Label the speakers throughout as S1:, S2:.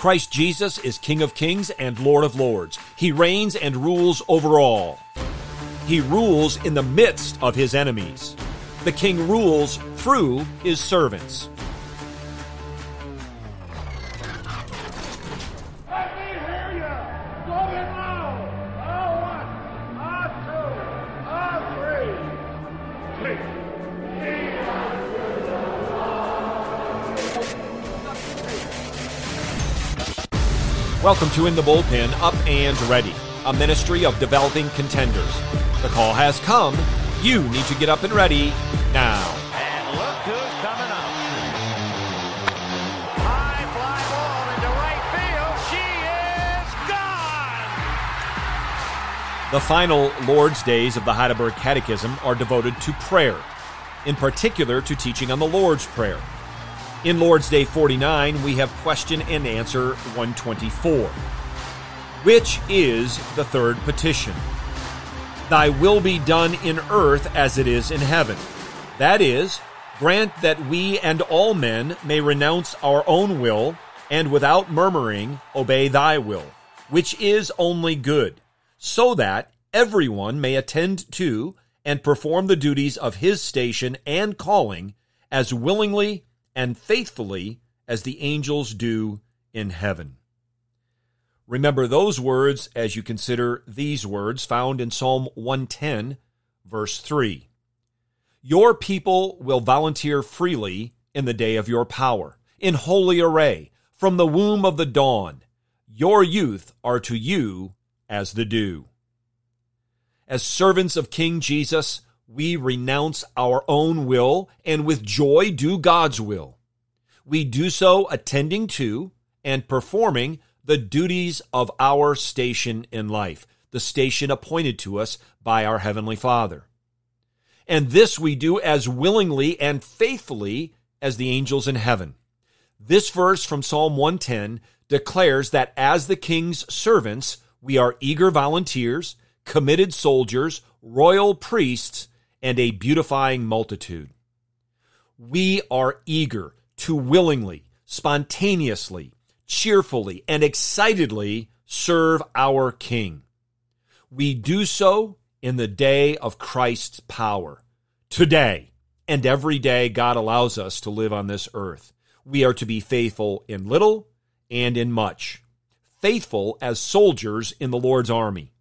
S1: Christ Jesus is King of kings and Lord of lords. He reigns and rules over all. He rules in the midst of his enemies. The king rules through his servants. Welcome to In the Bullpen Up and Ready, a ministry of developing contenders. The call has come. You need to get up and ready now.
S2: And look who's coming up. High fly ball into right field. She is gone.
S1: The final Lord's Days of the Heidelberg Catechism are devoted to prayer, in particular to teaching on the Lord's Prayer. In Lord's Day 49, we have question and answer 124, which is the third petition. Thy will be done in earth as it is in heaven. That is, grant that we and all men may renounce our own will and without murmuring obey thy will, which is only good, so that everyone may attend to and perform the duties of his station and calling as willingly and faithfully as the angels do in heaven. Remember those words as you consider these words found in Psalm 110, verse 3. Your people will volunteer freely in the day of your power, in holy array, from the womb of the dawn. Your youth are to you as the dew. As servants of King Jesus, we renounce our own will and with joy do God's will. We do so attending to and performing the duties of our station in life, the station appointed to us by our Heavenly Father. And this we do as willingly and faithfully as the angels in heaven. This verse from Psalm 110 declares that as the king's servants, we are eager volunteers, committed soldiers, royal priests, and a beautifying multitude. We are eager to willingly, spontaneously, cheerfully, and excitedly serve our King. We do so in the day of Christ's power. Today and every day God allows us to live on this earth. We are to be faithful in little and in much, faithful as soldiers in the Lord's army.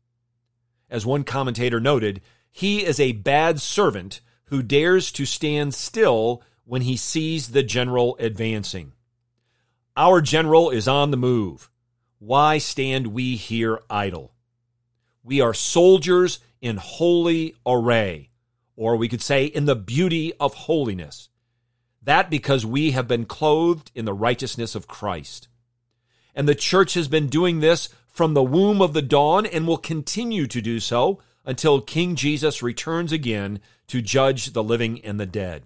S1: As one commentator noted, he is a bad servant who dares to stand still when he sees the general advancing. Our general is on the move. Why stand we here idle? We are soldiers in holy array, or we could say in the beauty of holiness. That because we have been clothed in the righteousness of Christ. And the church has been doing this from the womb of the dawn and will continue to do so until King Jesus returns again to judge the living and the dead.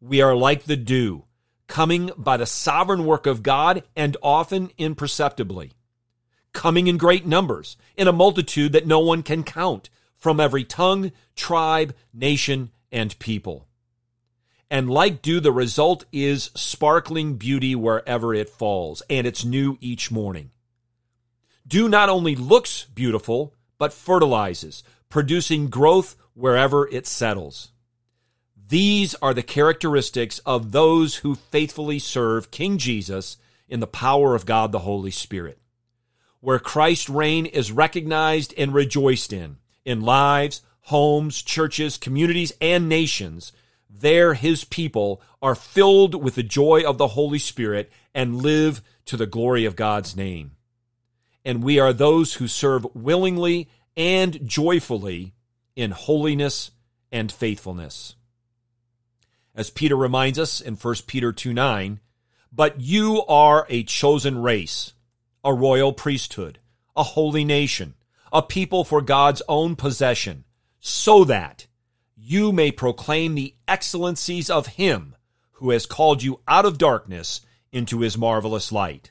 S1: We are like the dew, coming by the sovereign work of God and often imperceptibly, coming in great numbers, in a multitude that no one can count, from every tongue, tribe, nation, and people. And like dew, the result is sparkling beauty wherever it falls, and it's new each morning. Dew not only looks beautiful, but fertilizes, producing growth wherever it settles. These are the characteristics of those who faithfully serve King Jesus in the power of God the Holy Spirit. Where Christ's reign is recognized and rejoiced in, in lives, homes, churches, communities, and nations, there his people are filled with the joy of the Holy Spirit and live to the glory of God's name and we are those who serve willingly and joyfully in holiness and faithfulness. As Peter reminds us in 1 Peter 2 9, but you are a chosen race, a royal priesthood, a holy nation, a people for God's own possession, so that you may proclaim the excellencies of Him who has called you out of darkness into His marvelous light.